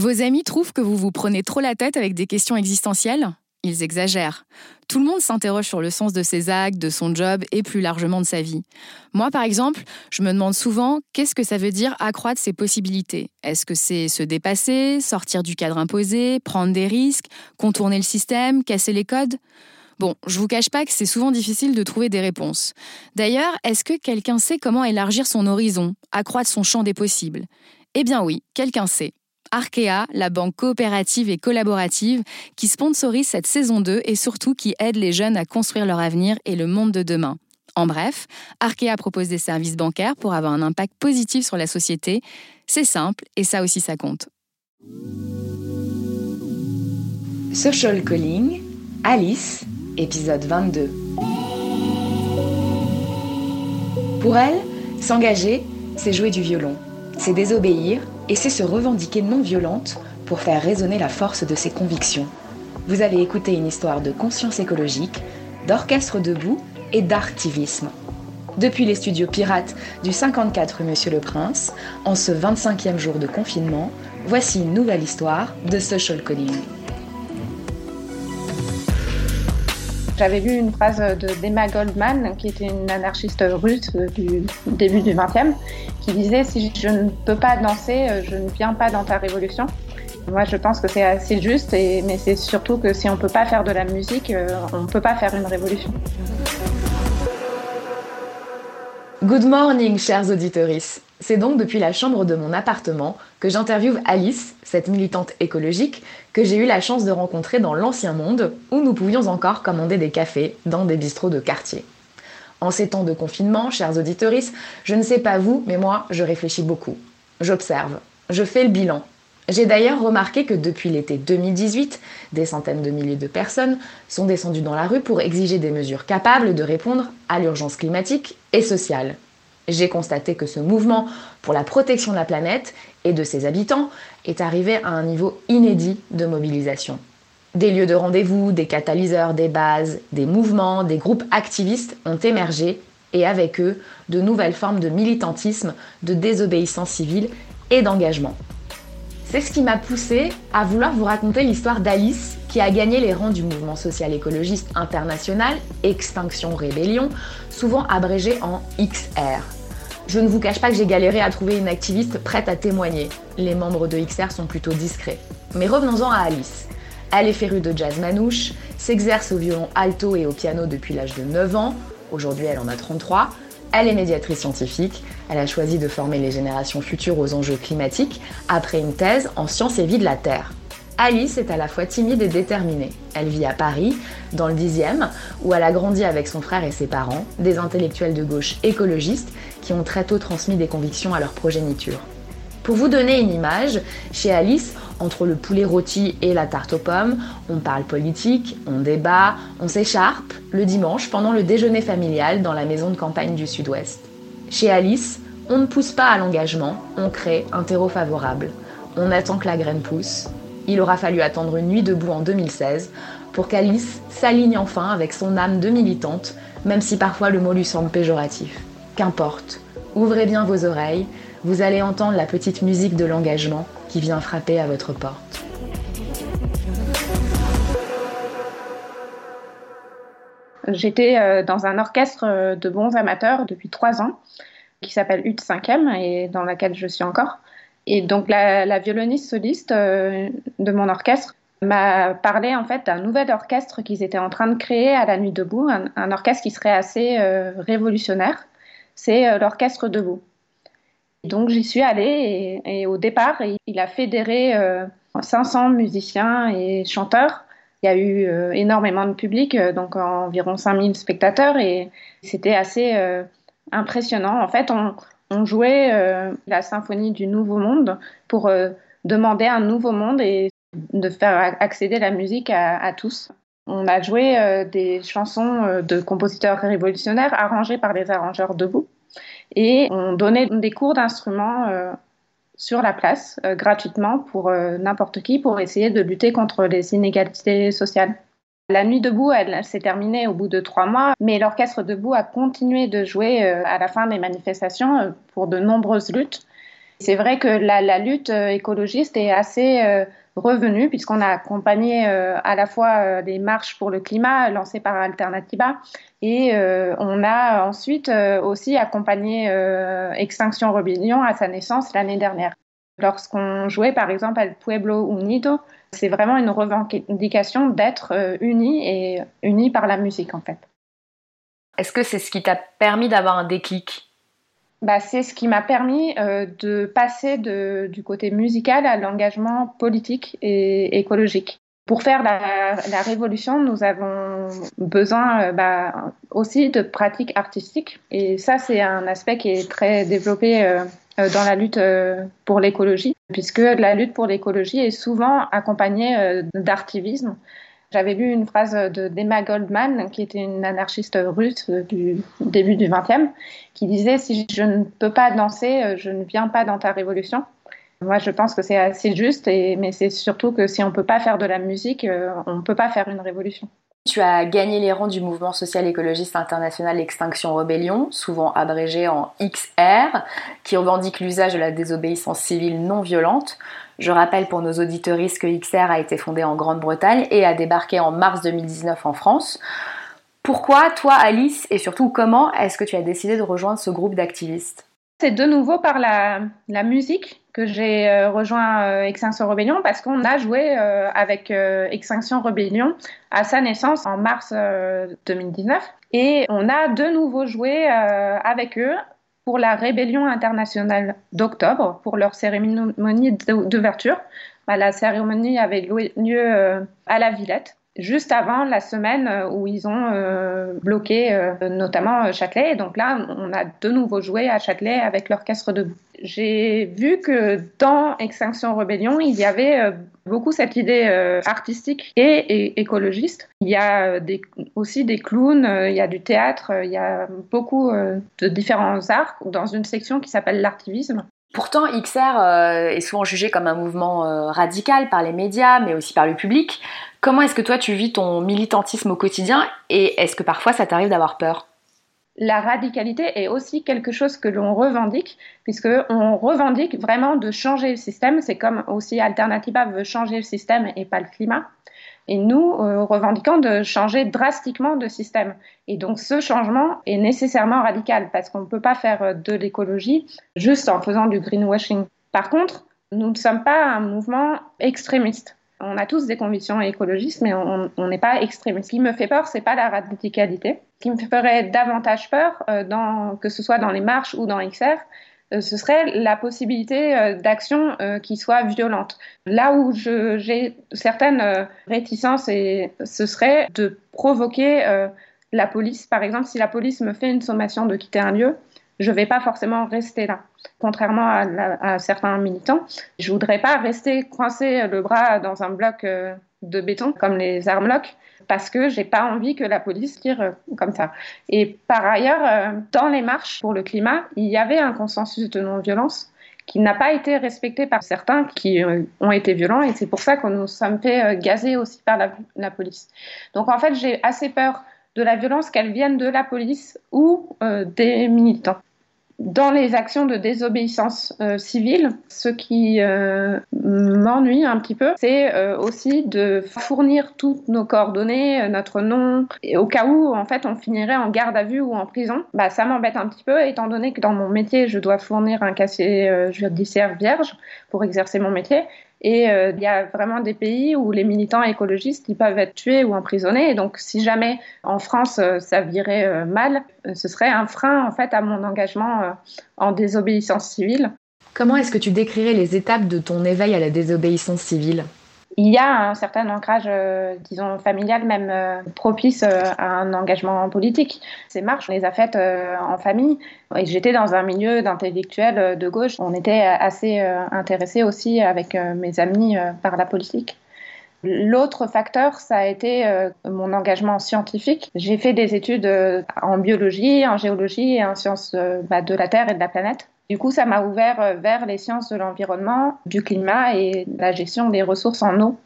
Vos amis trouvent que vous vous prenez trop la tête avec des questions existentielles? Ils exagèrent. Tout le monde s'interroge sur le sens de ses actes, de son job et plus largement de sa vie. Moi, par exemple, je me demande souvent qu'est-ce que ça veut dire accroître ses possibilités? Est-ce que c'est se dépasser, sortir du cadre imposé, prendre des risques, contourner le système, casser les codes? Bon, je vous cache pas que c'est souvent difficile de trouver des réponses. D'ailleurs, est-ce que quelqu'un sait comment élargir son horizon, accroître son champ des possibles? Eh bien oui, quelqu'un sait. Arkea, la banque coopérative et collaborative qui sponsorise cette saison 2 et surtout qui aide les jeunes à construire leur avenir et le monde de demain. En bref, Arkea propose des services bancaires pour avoir un impact positif sur la société. C'est simple et ça aussi ça compte. Social Calling, Alice, épisode 22. Pour elle, s'engager, c'est jouer du violon, c'est désobéir et c'est se revendiquer non violente pour faire résonner la force de ses convictions. Vous avez écouté une histoire de conscience écologique, d'orchestre debout et d'artivisme. Depuis les studios pirates du 54 Monsieur le Prince, en ce 25e jour de confinement, voici une nouvelle histoire de Social Calling. J'avais lu une phrase d'Emma Goldman, qui était une anarchiste russe du début du XXe, qui disait Si je ne peux pas danser, je ne viens pas dans ta révolution. Moi, je pense que c'est assez juste, mais c'est surtout que si on ne peut pas faire de la musique, on ne peut pas faire une révolution. Good morning, chers auditeurs. C'est donc depuis la chambre de mon appartement que j'interviewe Alice, cette militante écologique que j'ai eu la chance de rencontrer dans l'ancien monde où nous pouvions encore commander des cafés dans des bistrots de quartier. En ces temps de confinement, chers auditeurs, je ne sais pas vous, mais moi, je réfléchis beaucoup. J'observe, je fais le bilan. J'ai d'ailleurs remarqué que depuis l'été 2018, des centaines de milliers de personnes sont descendues dans la rue pour exiger des mesures capables de répondre à l'urgence climatique et sociale j'ai constaté que ce mouvement pour la protection de la planète et de ses habitants est arrivé à un niveau inédit de mobilisation. Des lieux de rendez-vous, des catalyseurs, des bases, des mouvements, des groupes activistes ont émergé et avec eux de nouvelles formes de militantisme, de désobéissance civile et d'engagement. C'est ce qui m'a poussé à vouloir vous raconter l'histoire d'Alice qui a gagné les rangs du mouvement social écologiste international Extinction Rébellion, souvent abrégé en XR. Je ne vous cache pas que j'ai galéré à trouver une activiste prête à témoigner. Les membres de XR sont plutôt discrets. Mais revenons-en à Alice. Elle est férue de jazz manouche, s'exerce au violon alto et au piano depuis l'âge de 9 ans. Aujourd'hui, elle en a 33. Elle est médiatrice scientifique. Elle a choisi de former les générations futures aux enjeux climatiques après une thèse en sciences et vie de la Terre. Alice est à la fois timide et déterminée. Elle vit à Paris, dans le 10e, où elle a grandi avec son frère et ses parents, des intellectuels de gauche écologistes qui ont très tôt transmis des convictions à leur progéniture. Pour vous donner une image, chez Alice, entre le poulet rôti et la tarte aux pommes, on parle politique, on débat, on s'écharpe le dimanche pendant le déjeuner familial dans la maison de campagne du Sud-Ouest. Chez Alice, on ne pousse pas à l'engagement, on crée un terreau favorable. On attend que la graine pousse, il aura fallu attendre une nuit debout en 2016 pour qu'Alice s'aligne enfin avec son âme de militante, même si parfois le mot lui semble péjoratif. Qu'importe, ouvrez bien vos oreilles, vous allez entendre la petite musique de l'engagement qui vient frapper à votre porte. J'étais euh, dans un orchestre euh, de bons amateurs depuis trois ans qui s'appelle UT 5e et dans laquelle je suis encore. Et donc la, violoniste soliste euh, de mon orchestre m'a parlé en fait d'un nouvel orchestre qu'ils étaient en train de créer à la Nuit debout, un, orchestre qui serait assez révolutionnaire. C'est l'orchestre debout. Donc j'y suis allée et, au départ, il a fédéré 500 musiciens et chanteurs. Il y a eu énormément de public, donc environ 5000 spectateurs, et c'était assez impressionnant. En fait, on, jouait euh, la symphonie du Nouveau Monde pour euh, demander un nouveau monde et de faire accéder la musique à, tous. On a joué euh, des chansons de compositeurs révolutionnaires arrangées par les arrangeurs debout et on donnait des cours d'instruments sur la place gratuitement pour n'importe qui pour essayer de lutter contre les inégalités sociales. La nuit debout, elle, s'est terminée au bout de trois mois, mais l'orchestre debout a continué de jouer euh, à la fin des manifestations euh, pour de nombreuses luttes. C'est vrai que la, lutte écologiste est assez revenue puisqu'on a accompagné à la fois des marches pour le climat lancées par Alternativa et on a ensuite aussi accompagné Extinction Rebellion à sa naissance l'année dernière. Lorsqu'on jouait par exemple à Pueblo Unido, c'est vraiment une revendication d'être euh, unis et unis par la musique en fait. Est-ce que c'est ce qui t'a permis d'avoir un déclic? Bah, C'est ce qui m'a permis euh, de passer du côté musical à l'engagement politique et écologique. Pour faire la, révolution, nous avons besoin euh, bah, aussi de pratiques artistiques. Et ça, c'est un aspect qui est très développé euh, dans la lutte pour l'écologie, puisque la lutte pour l'écologie est souvent accompagnée d'artivisme. J'avais lu une phrase de Dema Goldman, qui était une anarchiste russe du début du XXe, qui disait Si je ne peux pas danser, je ne viens pas dans ta révolution. Moi, je pense que c'est assez juste, mais c'est surtout que si on ne peut pas faire de la musique, on ne peut pas faire une révolution. Tu as gagné les rangs du mouvement social écologiste international Extinction Rebellion, souvent abrégé en XR, qui revendique l'usage de la désobéissance civile non violente. Je rappelle pour nos auditeuristes que XR a été fondé en Grande-Bretagne et a débarqué en mars 2019 en France. Pourquoi, toi, Alice, et surtout comment est-ce que tu as décidé de rejoindre ce groupe d'activistes? C'est de nouveau par la, musique que j'ai euh, rejoint euh, Extinction Rebellion parce qu'on a joué euh, avec Extinction Rebellion à sa naissance en mars 2019 et on a de nouveau joué avec eux pour la rébellion internationale d'octobre pour leur cérémonie d'ouverture. Bah, la cérémonie avait lieu à la Villette juste avant la semaine où ils ont bloqué notamment Châtelet. Et donc là, on a de nouveau joué à Châtelet avec l'orchestre de j'ai vu que dans Extinction Rebellion, il y avait euh, beaucoup cette idée euh, artistique et, écologiste. Il y a euh, aussi des clowns, il y a du théâtre, il y a beaucoup de différents arts dans une section qui s'appelle l'artivisme. Pourtant, XR est souvent jugé comme un mouvement radical par les médias, mais aussi par le public. Comment est-ce que toi tu vis ton militantisme au quotidien et est-ce que parfois ça t'arrive d'avoir peur? La radicalité est aussi quelque chose que l'on revendique, puisqu'on revendique vraiment de changer le système. C'est comme aussi Alternativa veut changer le système et pas le climat. Et nous euh, revendiquons de changer drastiquement de système. Et donc ce changement est nécessairement radical, parce qu'on ne peut pas faire de l'écologie juste en faisant du greenwashing. Par contre, nous ne sommes pas un mouvement extrémiste. On a tous des convictions écologistes, mais on n'est pas extrémiste. Ce qui me fait peur, c'est pas la radicalité. Ce qui me ferait davantage peur, euh, que ce soit dans les marches ou dans XR, euh, ce serait la possibilité euh, d'action qui soit violente. Là où j'ai certaines réticences, et ce serait de provoquer la police. Par exemple, si la police me fait une sommation de quitter un lieu, je ne vais pas forcément rester là. Contrairement à, certains militants, je ne voudrais pas rester coincé le bras dans un bloc euh, de béton comme les armlocks parce que j'ai pas envie que la police tire euh, comme ça. Et par ailleurs, euh, dans les marches pour le climat, il y avait un consensus de non-violence qui n'a pas été respecté par certains qui ont été violents et c'est pour ça qu'on nous sommes fait gazer aussi par la police. Donc en fait, j'ai assez peur de la violence qu'elle vienne de la police ou des militants dans les actions de désobéissance euh, civile, ce qui euh, m'ennuie un petit peu, c'est euh, aussi de fournir toutes nos coordonnées, notre nom, et au cas où en fait on finirait en garde à vue ou en prison. Bah ça m'embête un petit peu, étant donné que dans mon métier je dois fournir un casier judiciaire vierge pour exercer mon métier. Et euh, il y a vraiment des pays où les militants écologistes peuvent être tués ou emprisonnés. Et donc, si jamais en France euh, ça virait euh, mal, ce serait un frein en fait à mon engagement en désobéissance civile. Comment est-ce que tu décrirais les étapes de ton éveil à la désobéissance civile? Il y a un certain ancrage, euh, disons, familial, même euh, propice euh, à un engagement politique. Ces marches, on les a faites en famille. Et j'étais dans un milieu d'intellectuels de gauche. On était assez intéressés aussi avec mes amis par la politique. L'autre facteur, ça a été mon engagement scientifique. J'ai fait des études en biologie, en géologie et en sciences bah, de la Terre et de la planète. Du coup, ça m'a ouvert euh, vers les sciences de l'environnement, du climat et la gestion des ressources en eau.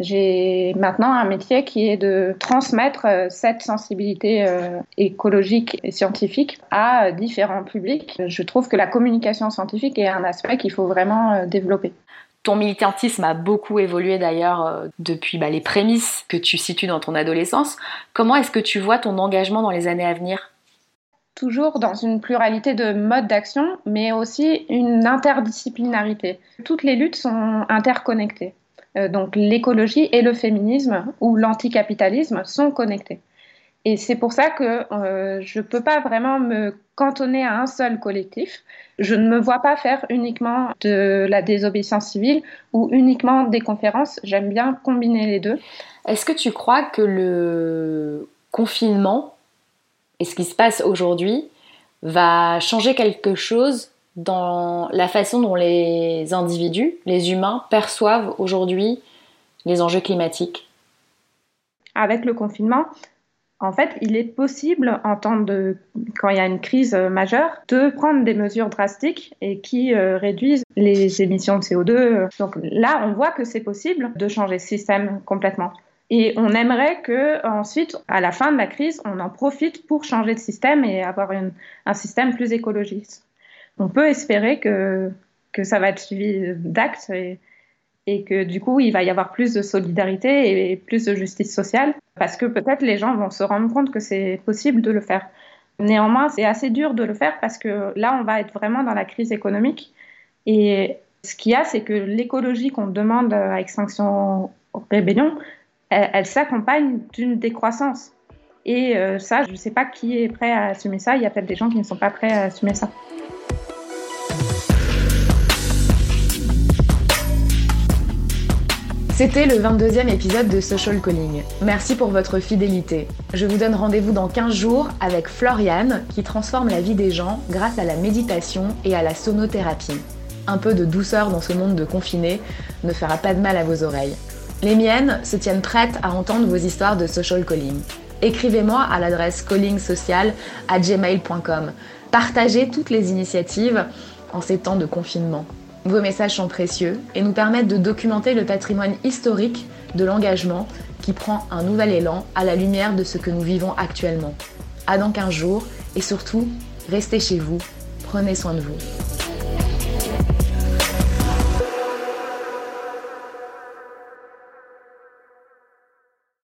J'ai maintenant un métier qui est de transmettre euh, cette sensibilité euh, écologique et scientifique à différents publics. Je trouve que la communication scientifique est un aspect qu'il faut vraiment développer. Ton militantisme a beaucoup évolué d'ailleurs depuis bah, les prémices que tu situes dans ton adolescence. Comment est-ce que tu vois ton engagement dans les années à venir? Toujours dans une pluralité de modes d'action, mais aussi une interdisciplinarité. Toutes les luttes sont interconnectées. Euh, donc l'écologie et le féminisme ou l'anticapitalisme sont connectés. Et c'est pour ça que euh, je ne peux pas vraiment me cantonner à un seul collectif. Je ne me vois pas faire uniquement de la désobéissance civile ou uniquement des conférences. J'aime bien combiner les deux. Est-ce que tu crois que le confinement et ce qui se passe aujourd'hui va changer quelque chose dans la façon dont les individus, les humains, perçoivent aujourd'hui les enjeux climatiques Avec le confinement, en fait, il est possible, en temps de, quand il y a une crise majeure, de prendre des mesures drastiques et qui euh, réduisent les émissions de CO2. Donc là, on voit que c'est possible de changer ce système complètement. Et on aimerait que ensuite, à la fin de la crise, on en profite pour changer de système et avoir un système plus écologiste on peut espérer que, que ça va être suivi d'actes et, et que du coup, il va y avoir plus de solidarité et plus de justice sociale parce que peut-être les gens vont se rendre compte que c'est possible de le faire. Néanmoins, c'est assez dur de le faire parce que là, on va être vraiment dans la crise économique. Et ce qu'il y a, c'est que l'écologie qu'on demande à Extinction Rébellion, elle, s'accompagne d'une décroissance. Et euh, ça, je ne sais pas qui est prêt à assumer ça. Il y a peut-être des gens qui ne sont pas prêts à assumer ça. C'était le 22e épisode de Social Calling. Merci pour votre fidélité. Je vous donne rendez-vous dans 15 jours avec Floriane qui transforme la vie des gens grâce à la méditation et à la sonothérapie. Un peu de douceur dans ce monde de confinés ne fera pas de mal à vos oreilles. Les miennes se tiennent prêtes à entendre vos histoires de social calling. Écrivez-moi à l'adresse callingsocial à gmail.com. Partagez toutes les initiatives en ces temps de confinement. Vos messages sont précieux et nous permettent de documenter le patrimoine historique de l'engagement qui prend un nouvel élan à la lumière de ce que nous vivons actuellement. À dans 15 jours et surtout, restez chez vous, prenez soin de vous.